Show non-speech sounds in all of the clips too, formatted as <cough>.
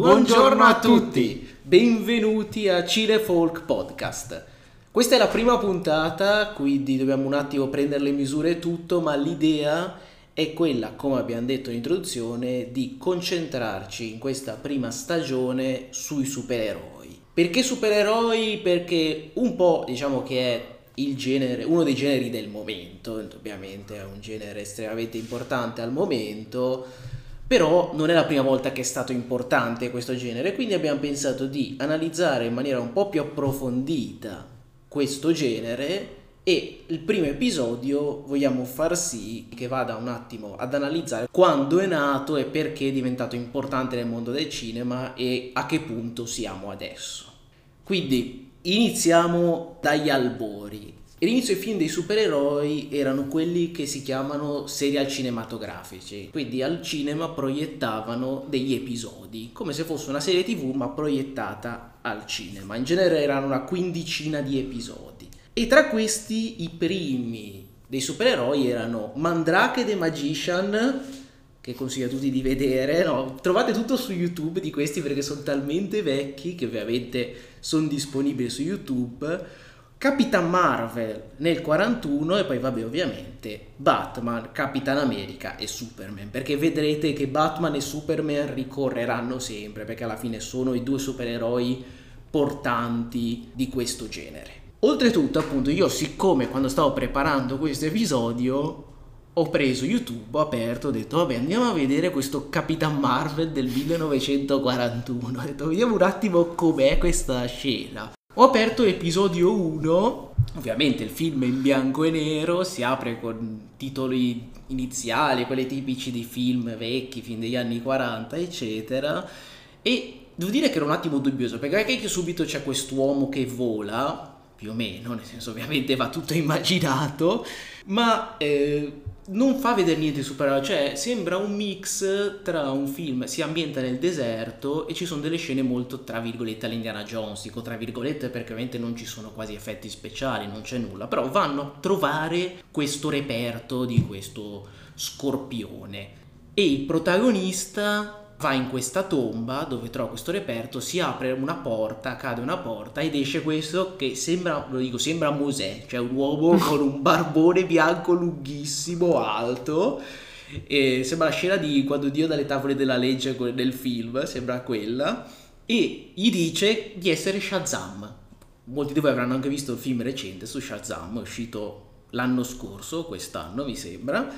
Buongiorno a tutti, benvenuti a Cinefolk Podcast. Questa è la prima puntata, quindi dobbiamo un attimo prendere le misure e tutto, ma l'idea è quella, come abbiamo detto in introduzione, di concentrarci in questa prima stagione sui supereroi. Perché supereroi? Perché un po' diciamo che è il genere, uno dei generi del momento, ovviamente è un genere estremamente importante al momento, però non è la prima volta che è stato importante questo genere, quindi abbiamo pensato di analizzare in maniera un po' più approfondita questo genere e il primo episodio vogliamo far sì che vada un attimo ad analizzare quando è nato e perché è diventato importante nel mondo del cinema e a che punto siamo adesso. Quindi iniziamo dagli albori. All'inizio i film dei supereroi erano quelli che si chiamano serial cinematografici, quindi al cinema proiettavano degli episodi, come se fosse una serie tv ma proiettata al cinema. In genere erano una quindicina di episodi. E tra questi i primi dei supereroi erano Mandrake the Magician, che consiglio a tutti di vedere, no? trovate tutto su YouTube di questi perché sono talmente vecchi che ovviamente sono disponibili su YouTube Capitan Marvel nel 41 e poi vabbè ovviamente Batman, Capitan America e Superman perché vedrete che Batman e Superman ricorreranno sempre perché alla fine sono i due supereroi portanti di questo genere. Oltretutto appunto io siccome quando stavo preparando questo episodio ho preso YouTube, ho aperto, ho detto vabbè andiamo a vedere questo Capitan Marvel del 1941, ho detto vediamo un attimo com'è questa scena. Ho aperto episodio 1, ovviamente il film è in bianco e nero, si apre con titoli iniziali, quelli tipici di film vecchi, film degli anni 40, eccetera, e devo dire che ero un attimo dubbioso, perché anche subito c'è quest'uomo che vola, più o meno, nel senso ovviamente va tutto <laughs> immaginato, ma eh, non fa vedere niente di supereroi, cioè sembra un mix tra un film, si ambienta nel deserto e ci sono delle scene molto tra virgolette all'Indiana Jones, dico tra virgolette perché ovviamente non ci sono quasi effetti speciali, non c'è nulla, però vanno a trovare questo reperto di questo scorpione. E il protagonista va in questa tomba dove trova questo reperto, si apre una porta, cade una porta ed esce questo che sembra, lo dico, sembra Mosè, cioè un uomo <laughs> con un barbone bianco lunghissimo, alto. E sembra la scena di quando Dio dalle tavole della legge nel film, sembra quella. E gli dice di essere Shazam. Molti di voi avranno anche visto il film recente su Shazam, è uscito l'anno scorso, quest'anno mi sembra,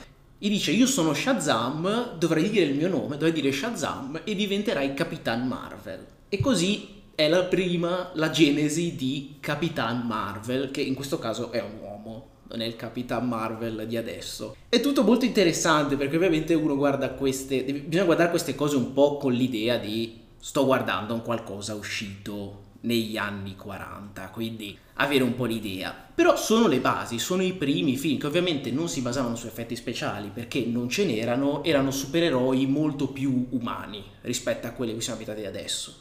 gli dice io sono Shazam, dovrai dire il mio nome, dovrai dire Shazam e diventerai Capitan Marvel. E così è la prima, la genesi di Capitan Marvel, che in questo caso è un uomo, non è il Capitan Marvel di adesso. È tutto molto interessante perché ovviamente uno guarda queste, bisogna guardare queste cose un po' con l'idea di sto guardando un qualcosa uscito negli anni 40, quindi avere un po' l'idea. Però sono le basi, sono i primi film che ovviamente non si basavano su effetti speciali perché non ce n'erano, erano supereroi molto più umani rispetto a quelli che siamo abituati adesso.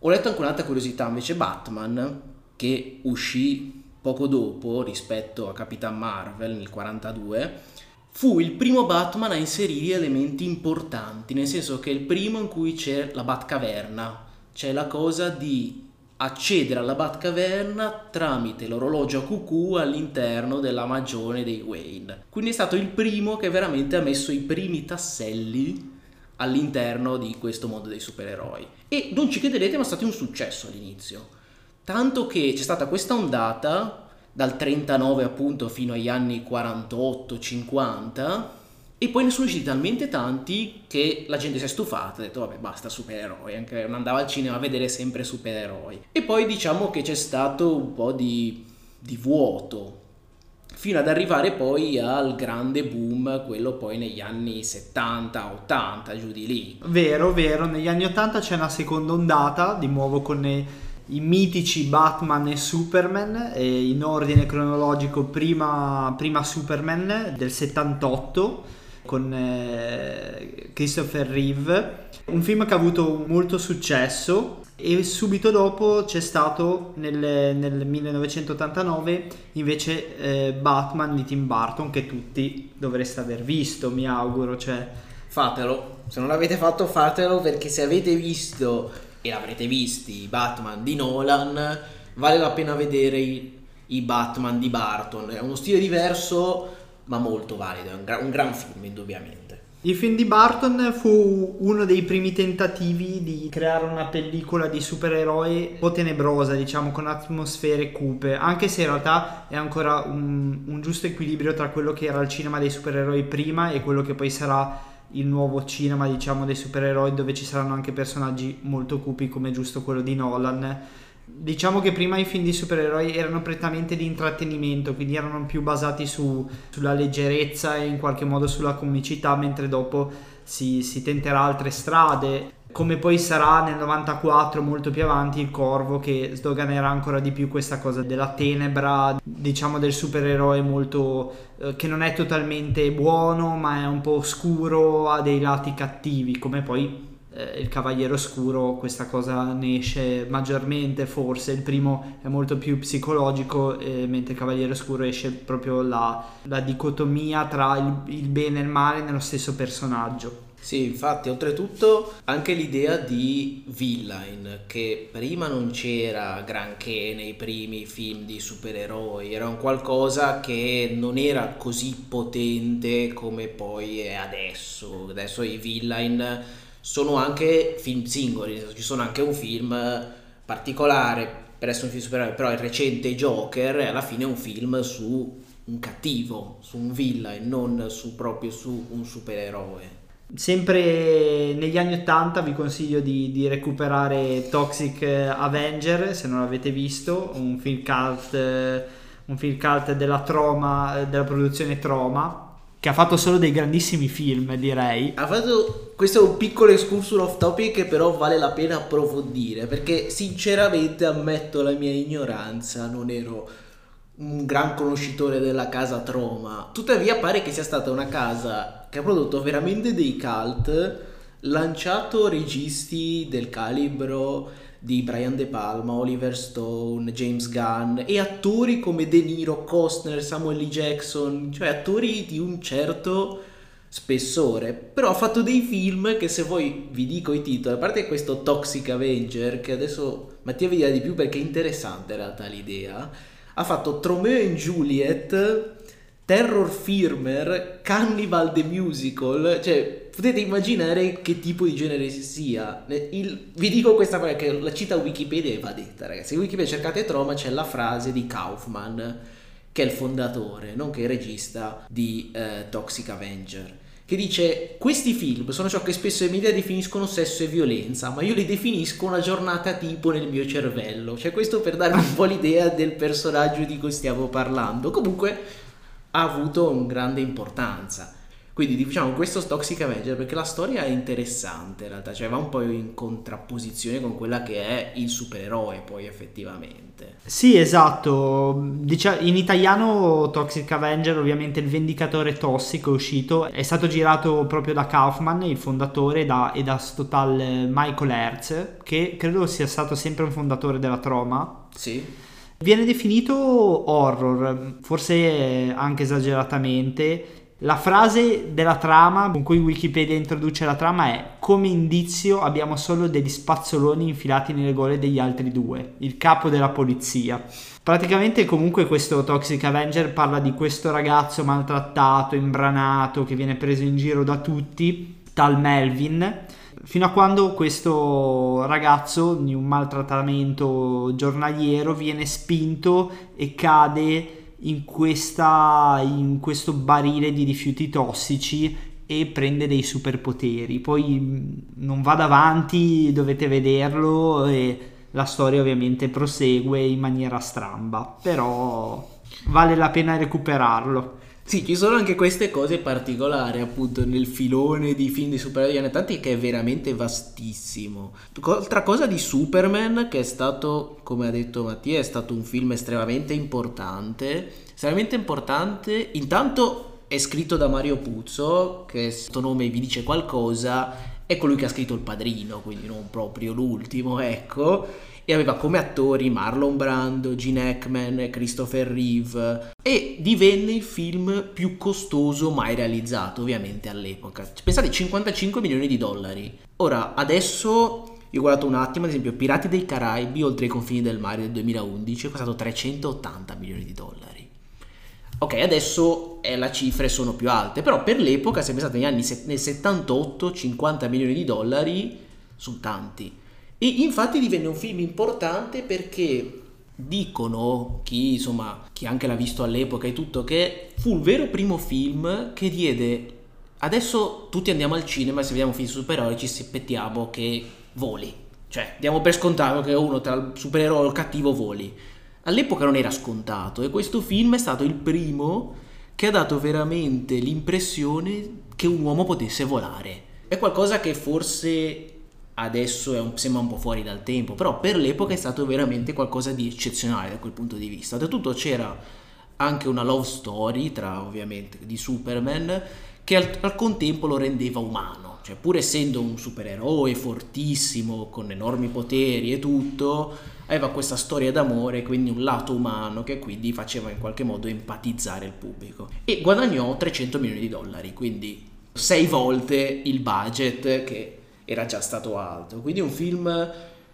Ho letto anche un'altra curiosità, invece Batman, che uscì poco dopo rispetto a Capitan Marvel nel 42, fu il primo Batman a inserire elementi importanti, nel senso che è il primo in cui c'è la Batcaverna, c'è la cosa di accedere alla Batcaverna tramite l'orologio a cucù all'interno della magione dei Wayne. Quindi è stato il primo che veramente ha messo i primi tasselli all'interno di questo mondo dei supereroi. E non ci crederete, ma è stato un successo all'inizio. Tanto che c'è stata questa ondata dal 39 appunto fino agli anni 48-50 e poi ne sono usciti talmente tanti che la gente si è stufata, ha detto vabbè basta supereroi, anche non andava al cinema a vedere sempre supereroi. E poi diciamo che c'è stato un po' di, di vuoto, fino ad arrivare poi al grande boom, quello poi negli anni 70, 80, giù di lì. Vero, vero, negli anni 80 c'è una seconda ondata, di nuovo con i, i mitici Batman e Superman, e in ordine cronologico prima, prima Superman del 78 con eh, Christopher Reeve, un film che ha avuto molto successo e subito dopo c'è stato nel, nel 1989 invece eh, Batman di Tim Burton che tutti dovreste aver visto, mi auguro, cioè fatelo. Se non l'avete fatto, fatelo perché se avete visto e l'avrete visti Batman di Nolan, vale la pena vedere i, i Batman di Barton. È uno stile diverso, ma molto valido. È un, gra- un gran film, indubbiamente. Il film di Barton fu uno dei primi tentativi di creare una pellicola di supereroi un po' tenebrosa, diciamo, con atmosfere cupe, anche se in realtà è ancora un, un giusto equilibrio tra quello che era il cinema dei supereroi prima e quello che poi sarà il nuovo cinema, diciamo, dei supereroi, dove ci saranno anche personaggi molto cupi, come giusto quello di Nolan Diciamo che prima i film di supereroi erano prettamente di intrattenimento, quindi erano più basati su, sulla leggerezza e in qualche modo sulla comicità, mentre dopo si, si tenterà altre strade, come poi sarà nel 94 molto più avanti il Corvo che sdoganerà ancora di più questa cosa della tenebra, diciamo del supereroe molto eh, che non è totalmente buono, ma è un po' oscuro, ha dei lati cattivi, come poi eh, il Cavaliere Oscuro questa cosa ne esce maggiormente forse, il primo è molto più psicologico eh, mentre il Cavaliere Oscuro esce proprio la, la dicotomia tra il, il bene e il male nello stesso personaggio. Sì, infatti, oltretutto anche l'idea di villain, che prima non c'era granché nei primi film di supereroi, era un qualcosa che non era così potente come poi è adesso. Adesso i villain sono anche film singoli, ci sono anche un film particolare per essere un film supereroe, però il recente Joker è alla fine un film su un cattivo, su un villain, non su, proprio su un supereroe. Sempre negli anni 80 vi consiglio di, di, recuperare Toxic Avenger se non l'avete visto, un film cult, un film cult della, Troma, della produzione Troma che ha fatto solo dei grandissimi film, direi. Ha fatto questo è un piccolo excursus off topic che però vale la pena approfondire perché sinceramente ammetto la mia ignoranza, non ero un gran conoscitore della casa Troma. Tuttavia pare che sia stata una casa che ha prodotto veramente dei cult, lanciato registi del calibro di Brian De Palma, Oliver Stone, James Gunn e attori come De Niro, Costner, Samuel L. Jackson, cioè attori di un certo spessore, però ha fatto dei film che se voi vi dico i titoli, a parte questo Toxic Avenger che adesso Mattia vi dirà di più perché è interessante in realtà l'idea, ha fatto Tromeo e Juliet, Terror Firmer, Cannibal the Musical, cioè potete immaginare che tipo di genere sia. Il, vi dico questa cosa che la cita Wikipedia e va detta, ragazzi. In Wikipedia cercate Troma, c'è la frase di Kaufman, che è il fondatore, nonché il regista di eh, Toxic Avenger, che dice: Questi film sono ciò che spesso i media definiscono sesso e violenza, ma io li definisco una giornata tipo nel mio cervello. Cioè, questo per darvi un po' l'idea del personaggio di cui stiamo parlando. Comunque ha avuto una grande importanza. Quindi diciamo questo Toxic Avenger perché la storia è interessante in realtà, cioè va un po' in contrapposizione con quella che è il supereroe poi effettivamente. Sì, esatto. Dice, in italiano Toxic Avenger, ovviamente il vendicatore tossico è uscito, è stato girato proprio da Kaufman, il fondatore, da, e da total Michael Hertz, che credo sia stato sempre un fondatore della Troma. Sì. Viene definito horror, forse anche esageratamente, la frase della trama con cui Wikipedia introduce la trama è come indizio abbiamo solo degli spazzoloni infilati nelle gole degli altri due, il capo della polizia. Praticamente comunque questo Toxic Avenger parla di questo ragazzo maltrattato, imbranato, che viene preso in giro da tutti, tal Melvin, fino a quando questo ragazzo di un maltrattamento giornaliero viene spinto e cade in, questa, in questo barile di rifiuti tossici e prende dei superpoteri. Poi mm, non va davanti, dovete vederlo e la storia ovviamente prosegue in maniera stramba, però vale la pena recuperarlo. Sì, ci sono anche queste cose particolari appunto nel filone di film di supereroi anni 80 che è veramente vastissimo. Altra cosa di Superman che è stato, come ha detto Mattia, è stato un film estremamente importante, estremamente importante. Intanto è scritto da Mario Puzzo, che questo nome vi dice qualcosa, è colui che ha scritto Il Padrino, quindi non proprio l'ultimo, ecco e aveva come attori Marlon Brando, Gene Hackman, Christopher Reeve e divenne il film più costoso mai realizzato ovviamente all'epoca. Pensate 55 milioni di dollari. Ora, adesso io ho guardato un attimo, ad esempio Pirati dei Caraibi oltre i confini del mare del 2011 è costato 380 milioni di dollari. Ok, adesso eh, le cifre sono più alte, però per l'epoca, se pensate negli anni nel 78, 50 milioni di dollari sono tanti. E infatti divenne un film importante perché dicono chi insomma chi anche l'ha visto all'epoca e tutto che fu il vero primo film che diede adesso tutti andiamo al cinema e se vediamo film supereroi ci aspettiamo che voli. Cioè diamo per scontato che uno tra il supereroe e il cattivo voli. All'epoca non era scontato e questo film è stato il primo che ha dato veramente l'impressione che un uomo potesse volare. È qualcosa che forse adesso un, sembra un po' fuori dal tempo, però per l'epoca è stato veramente qualcosa di eccezionale da quel punto di vista. Oltretutto c'era anche una love story tra ovviamente di Superman che al, al contempo lo rendeva umano, cioè pur essendo un supereroe fortissimo con enormi poteri e tutto, aveva questa storia d'amore, quindi un lato umano che quindi faceva in qualche modo empatizzare il pubblico e guadagnò 300 milioni di dollari, quindi sei volte il budget che era già stato alto. Quindi è un film,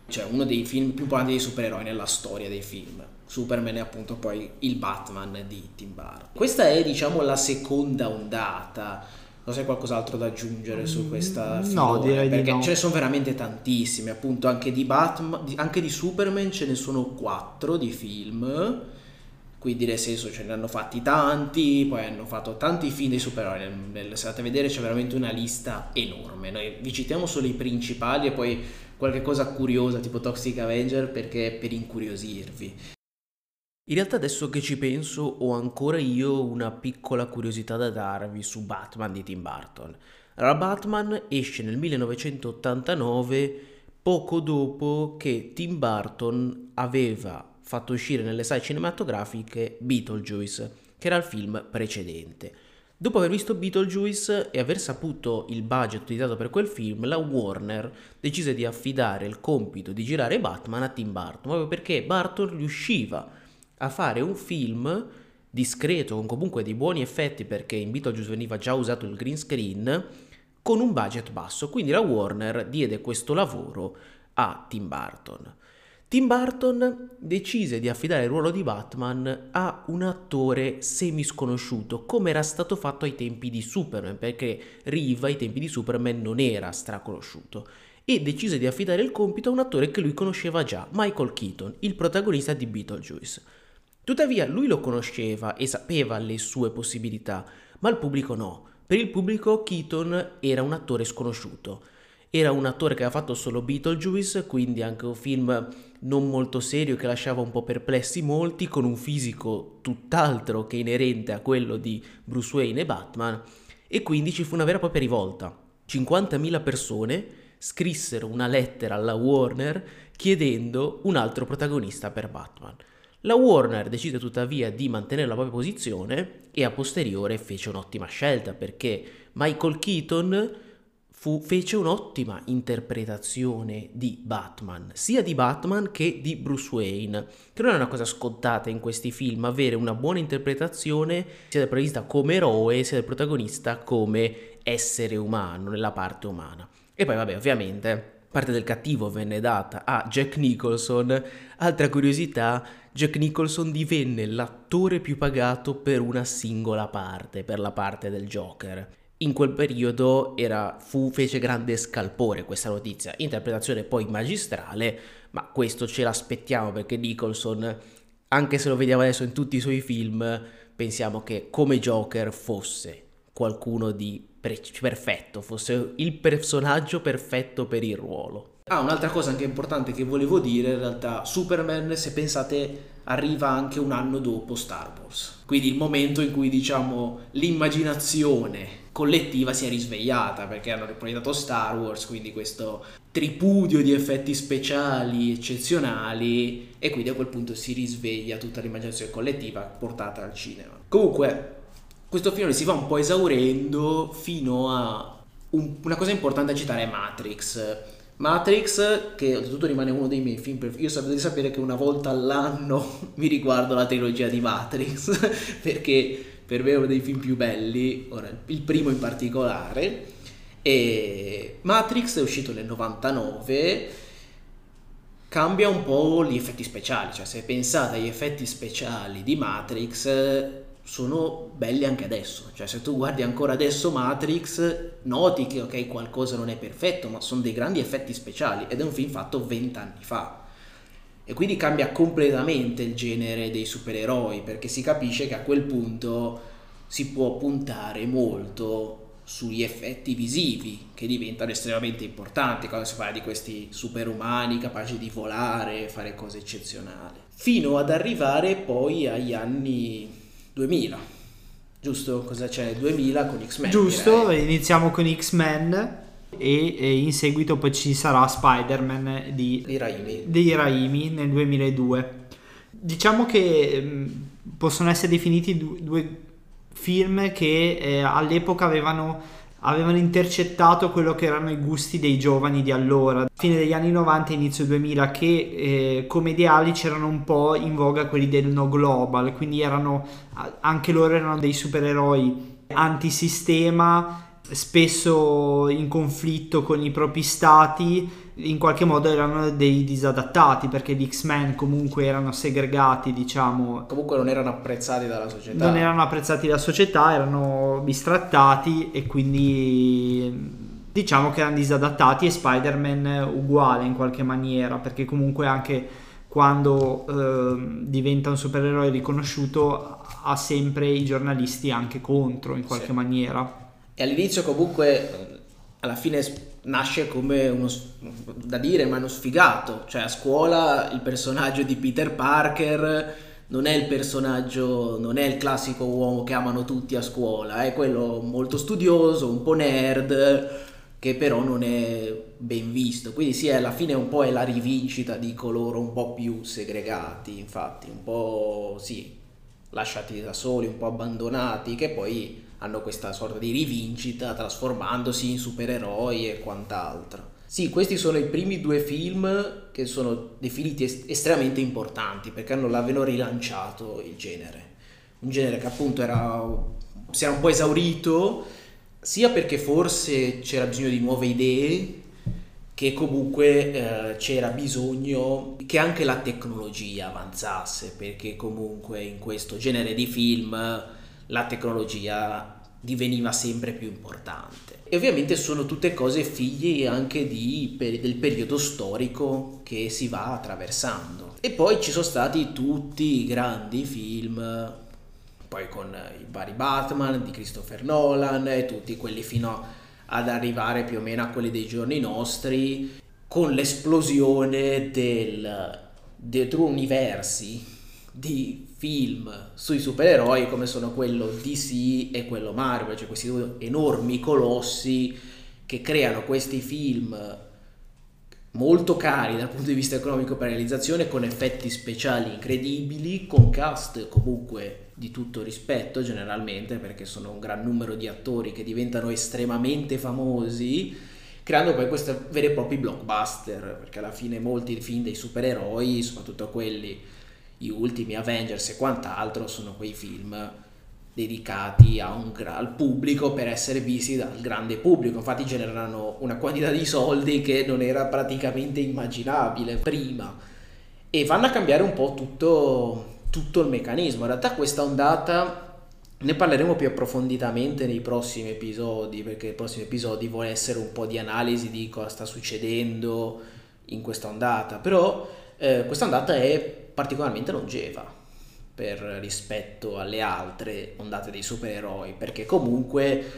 cioè uno dei film più importanti dei supereroi nella storia dei film. Superman è appunto poi il Batman di Tim Burton. Questa è diciamo la seconda ondata. Non sai qualcos'altro da aggiungere su questa film? No, direi perché di no. ce ne sono veramente tantissime, appunto anche di Batman, anche di Superman ce ne sono quattro di film quindi nel senso ce ne hanno fatti tanti, poi hanno fatto tanti film dei supereroi, se andate a vedere c'è veramente una lista enorme, noi vi citiamo solo i principali e poi qualche cosa curiosa tipo Toxic Avenger perché per incuriosirvi. In realtà adesso che ci penso ho ancora io una piccola curiosità da darvi su Batman di Tim Burton. Allora Batman esce nel 1989 poco dopo che Tim Burton aveva fatto uscire nelle sale cinematografiche Beetlejuice, che era il film precedente. Dopo aver visto Beetlejuice e aver saputo il budget utilizzato per quel film, la Warner decise di affidare il compito di girare Batman a Tim Burton, proprio perché Burton riusciva a fare un film discreto, con comunque dei buoni effetti, perché in Beetlejuice veniva già usato il green screen, con un budget basso. Quindi la Warner diede questo lavoro a Tim Burton. Tim Burton decise di affidare il ruolo di Batman a un attore semi-sconosciuto, come era stato fatto ai tempi di Superman, perché Reeve ai tempi di Superman non era straconosciuto, e decise di affidare il compito a un attore che lui conosceva già, Michael Keaton, il protagonista di Beetlejuice. Tuttavia lui lo conosceva e sapeva le sue possibilità, ma il pubblico no. Per il pubblico Keaton era un attore sconosciuto. Era un attore che aveva fatto solo Beetlejuice, quindi anche un film non molto serio che lasciava un po' perplessi molti, con un fisico tutt'altro che inerente a quello di Bruce Wayne e Batman, e quindi ci fu una vera e propria rivolta. 50.000 persone scrissero una lettera alla Warner chiedendo un altro protagonista per Batman. La Warner decise tuttavia di mantenere la propria posizione e a posteriore fece un'ottima scelta perché Michael Keaton fu, fece un'ottima interpretazione di Batman, sia di Batman che di Bruce Wayne, che non è una cosa scontata in questi film, avere una buona interpretazione sia del protagonista come eroe, sia del protagonista come essere umano, nella parte umana. E poi vabbè, ovviamente parte del cattivo venne data a Jack Nicholson. Altra curiosità, Jack Nicholson divenne l'attore più pagato per una singola parte, per la parte del Joker in quel periodo era, fu, fece grande scalpore questa notizia, interpretazione poi magistrale, ma questo ce l'aspettiamo perché Nicholson, anche se lo vediamo adesso in tutti i suoi film, pensiamo che come Joker fosse qualcuno di pre- perfetto, fosse il personaggio perfetto per il ruolo. Ah, un'altra cosa anche importante che volevo dire, in realtà, Superman, se pensate, arriva anche un anno dopo Star Wars. Quindi il momento in cui, diciamo, l'immaginazione collettiva si è risvegliata perché hanno riproiettato Star Wars, quindi questo tripudio di effetti speciali eccezionali e quindi a quel punto si risveglia tutta l'immaginazione collettiva portata al cinema. Comunque, questo film si va un po' esaurendo fino a un, una cosa importante da citare è Matrix. Matrix, che oltretutto rimane uno dei miei film preferiti. Io sapevo di sapere che una volta all'anno <laughs> mi riguardo la trilogia di Matrix, <laughs> perché per me è uno dei film più belli, ora il primo in particolare. E Matrix è uscito nel 99 cambia un po' gli effetti speciali, cioè se pensate agli effetti speciali di Matrix sono belli anche adesso, cioè se tu guardi ancora adesso Matrix noti che ok qualcosa non è perfetto, ma sono dei grandi effetti speciali ed è un film fatto vent'anni fa. E quindi cambia completamente il genere dei supereroi perché si capisce che a quel punto si può puntare molto sugli effetti visivi che diventano estremamente importanti quando si parla di questi superumani capaci di volare, fare cose eccezionali, fino ad arrivare poi agli anni 2000. Giusto? Cosa c'è? 2000 con X-Men. Giusto, direi. iniziamo con X-Men e, e, in seguito poi ci sarà Spider-Man di, di Raimi. di Raimi nel 2002. Diciamo che mh, possono essere definiti due, due film che eh, all'epoca avevano avevano intercettato quello che erano i gusti dei giovani di allora, fine degli anni 90 inizio 2000, che eh, come ideali c'erano un po' in voga quelli del no global, quindi erano anche loro erano dei supereroi antisistema, spesso in conflitto con i propri stati in qualche modo erano dei disadattati perché gli X-Men comunque erano segregati, diciamo. Comunque non erano apprezzati dalla società. Non erano apprezzati dalla società, erano bistrattati e quindi diciamo che erano disadattati e Spider-Man uguale in qualche maniera perché comunque anche quando eh, diventa un supereroe riconosciuto ha sempre i giornalisti anche contro in qualche sì. maniera. E all'inizio comunque alla fine nasce come uno da dire ma uno sfigato. Cioè a scuola il personaggio di Peter Parker non è il personaggio non è il classico uomo che amano tutti a scuola. È quello molto studioso un po' nerd che però non è ben visto. Quindi sì alla fine un po' è la rivincita di coloro un po' più segregati infatti. Un po' sì lasciati da soli un po' abbandonati che poi hanno questa sorta di rivincita trasformandosi in supereroi e quant'altro. Sì, questi sono i primi due film che sono definiti est- estremamente importanti perché hanno, l'avevano rilanciato il genere. Un genere che appunto era, si era un po' esaurito, sia perché forse c'era bisogno di nuove idee, che comunque eh, c'era bisogno che anche la tecnologia avanzasse, perché comunque in questo genere di film la tecnologia diveniva sempre più importante. E ovviamente sono tutte cose figlie anche di, per, del periodo storico che si va attraversando. E poi ci sono stati tutti i grandi film, poi con i vari Batman di Christopher Nolan e tutti quelli fino ad arrivare più o meno a quelli dei giorni nostri, con l'esplosione del, dentro universi di film sui supereroi come sono quello DC e quello Marvel, cioè questi due enormi colossi che creano questi film molto cari dal punto di vista economico per realizzazione, con effetti speciali incredibili, con cast comunque di tutto rispetto generalmente, perché sono un gran numero di attori che diventano estremamente famosi, creando poi questi veri e propri blockbuster, perché alla fine molti film dei supereroi, soprattutto quelli gli ultimi Avengers e quant'altro sono quei film dedicati un, al pubblico per essere visti dal grande pubblico. Infatti generano una quantità di soldi che non era praticamente immaginabile prima. E vanno a cambiare un po' tutto, tutto il meccanismo. In realtà questa ondata ne parleremo più approfonditamente nei prossimi episodi perché i prossimi episodi vuole essere un po' di analisi di cosa sta succedendo in questa ondata. Però eh, questa ondata è particolarmente longeva per rispetto alle altre ondate dei supereroi, perché comunque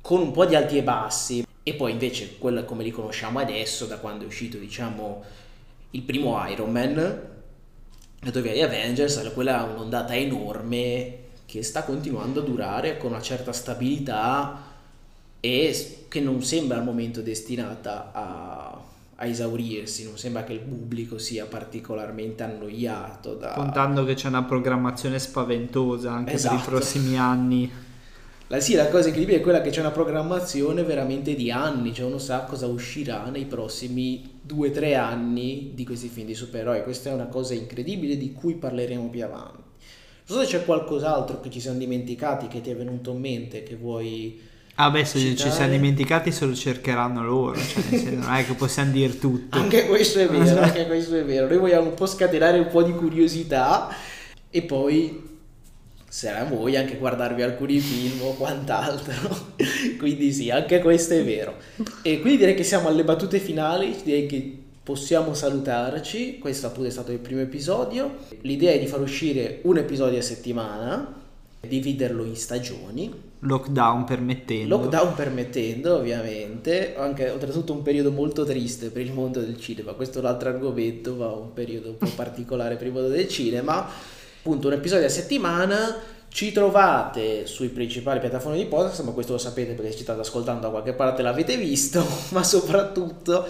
con un po' di alti e bassi, e poi invece quello come li conosciamo adesso, da quando è uscito diciamo il primo Iron Man, via gli Avengers, quella è un'ondata enorme che sta continuando a durare con una certa stabilità e che non sembra al momento destinata a a esaurirsi, non sembra che il pubblico sia particolarmente annoiato. Da... Contando che c'è una programmazione spaventosa anche esatto. per i esatto. prossimi anni. La, sì, la cosa incredibile è quella che c'è una programmazione veramente di anni, cioè uno sa cosa uscirà nei prossimi due o tre anni di questi film di supereroi. Questa è una cosa incredibile di cui parleremo più avanti. Non so se c'è qualcos'altro che ci siamo dimenticati, che ti è venuto in mente, che vuoi... Ah beh, se citare. ci siamo dimenticati se lo cercheranno loro, cioè, non è che possiamo dire tutto. Anche questo è vero, <laughs> anche questo è vero. Noi vogliamo un po' scatenare un po' di curiosità e poi sarà voi anche guardarvi alcuni film o quant'altro. <laughs> quindi sì, anche questo è vero. E quindi direi che siamo alle battute finali, direi che possiamo salutarci. Questo appunto è stato il primo episodio. L'idea è di far uscire un episodio a settimana, dividerlo in stagioni. Lockdown permettendo. Lockdown permettendo, ovviamente. Anche oltretutto un periodo molto triste per il mondo del cinema. Questo è l'altro argomento, ma un periodo un po' <laughs> particolare per il mondo del cinema appunto un episodio a settimana. Ci trovate sui principali piattaforme di podcast, ma questo lo sapete perché ci state ascoltando da qualche parte, l'avete visto, <laughs> ma soprattutto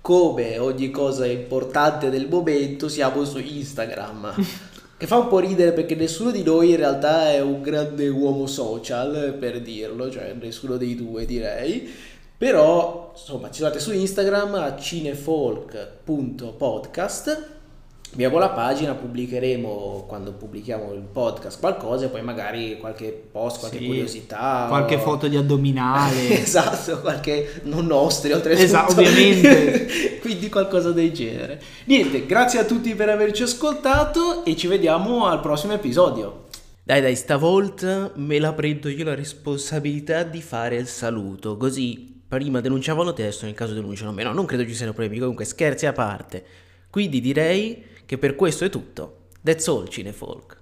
come ogni cosa importante del momento siamo su Instagram. <laughs> che fa un po' ridere perché nessuno di noi in realtà è un grande uomo social, per dirlo, cioè nessuno dei due direi. Però, insomma, ci trovate su Instagram a cinefolk.podcast Abbiamo la pagina, pubblicheremo quando pubblichiamo il podcast qualcosa e poi magari qualche post, qualche sì, curiosità. Qualche o... foto di addominale. <laughs> esatto, qualche non nostri oltre Esatto, ovviamente. <laughs> Quindi qualcosa del genere. Niente, grazie a tutti per averci ascoltato e ci vediamo al prossimo episodio. Dai dai, stavolta me la prendo io la responsabilità di fare il saluto, così prima denunciavano te, adesso nel caso denunciano me. No, non credo ci siano problemi, comunque scherzi a parte. Quindi direi che per questo è tutto. That's all, Cinefolk.